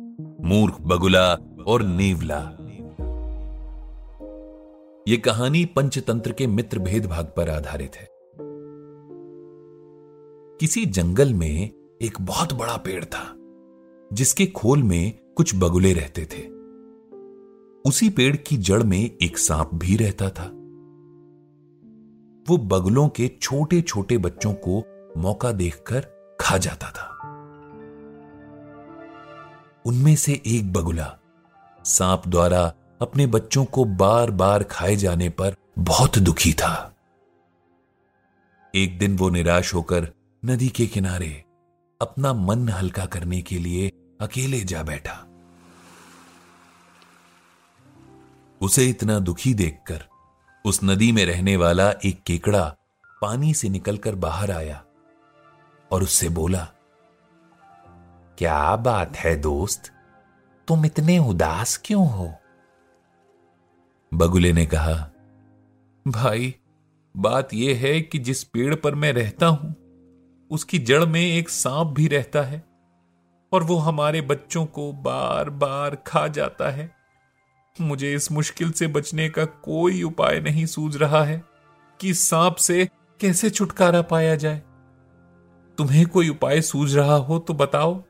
मूर्ख, बगुला और नेवला। ये कहानी पंचतंत्र के मित्र भेदभाग पर आधारित है। किसी जंगल में एक बहुत बड़ा पेड़ था, जिसके खोल में कुछ बगुले रहते थे। उसी पेड़ की जड़ में एक सांप भी रहता था। वो बगुलों के छोटे छोटे बच्चों को मौका देखकर खा जाता था। उनमें से एक बगुला। सांप द्वारा अपने बच्चों को बार बार खाए जाने पर बहुत दुखी था। एक दिन वो निराश होकर नदी के किनारे अपना मन हल्का करने के लिए अकेले जा बैठा। उसे इतना दुखी देखकर उस नदी में रहने वाला एक केकड़ा पानी से निकलकर बाहर आया और उससे बोला क्या बात है दोस्त? तुम इतने उदास क्यों हो? बगुले ने कहा, भाई, बात यह है कि जिस पेड़ पर मैं रहता हूँ, उसकी जड़ में एक सांप भी रहता है, और वो हमारे बच्चों को बार बार खा जाता है। मुझे इस मुश्किल से बचने का कोई उपाय नहीं सूझ रहा है कि सांप से कैसे छुटकारा पाया जाए। तुम्हें कोई उपाय सूझ रहा हो तो बताओ।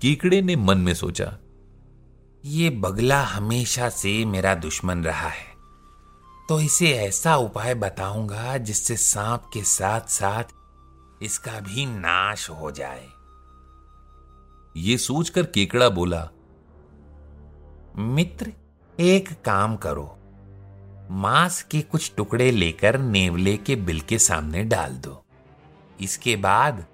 कीकड़े ने मन में सोचा, ये बगला हमेशा से मेरा दुश्मन रहा है। तो इसे ऐसा उपाय बताऊँगा जिससे सांप के साथ साथ इसका भी नाश हो जाए। ये सोचकर केकड़ा बोला, मित्र, एक काम करो। मांस के कुछ टुकड़े लेकर नेवले के बिल के सामने डाल दो। इसके बाद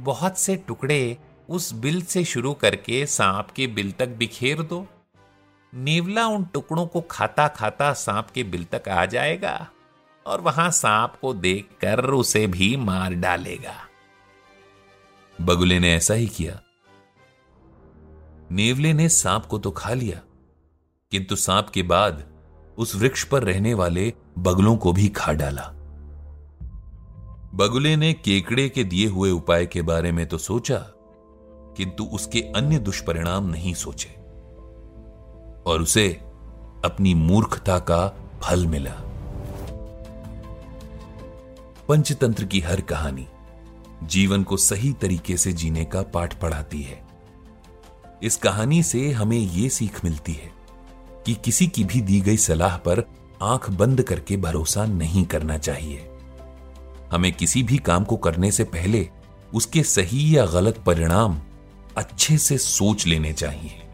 बहुत से टुकड़े उस बिल से शुरू करके सांप के बिल तक बिखेर दो। नेवला उन टुकड़ों को खाता खाता सांप के बिल तक आ जाएगा और वहाँ सांप को देखकर उसे भी मार डालेगा। बगुले ने ऐसा ही किया। नेवले ने सांप को तो खा लिया, किंतु सांप के बाद उस वृक्ष पर रहने वाले बगलों को भी खा डाला। बगुले ने केकड़े के दिए हुए उपाय के बारे में तो सोचा किंतु उसके अन्य दुष्परिणाम नहीं सोचे। और उसे अपनी मूर्खता का फल मिला। पंचतंत्र की हर कहानी जीवन को सही तरीके से जीने का पाठ पढ़ाती है। इस कहानी से हमें यह सीख मिलती है कि किसी की भी दी गई सलाह पर आँख बंद करके भरोसा नहीं करना चाहिए। हमें किसी भी काम को करने से पहले उसके सही या गलत परिणाम अच्छे से सोच लेने चाहिए।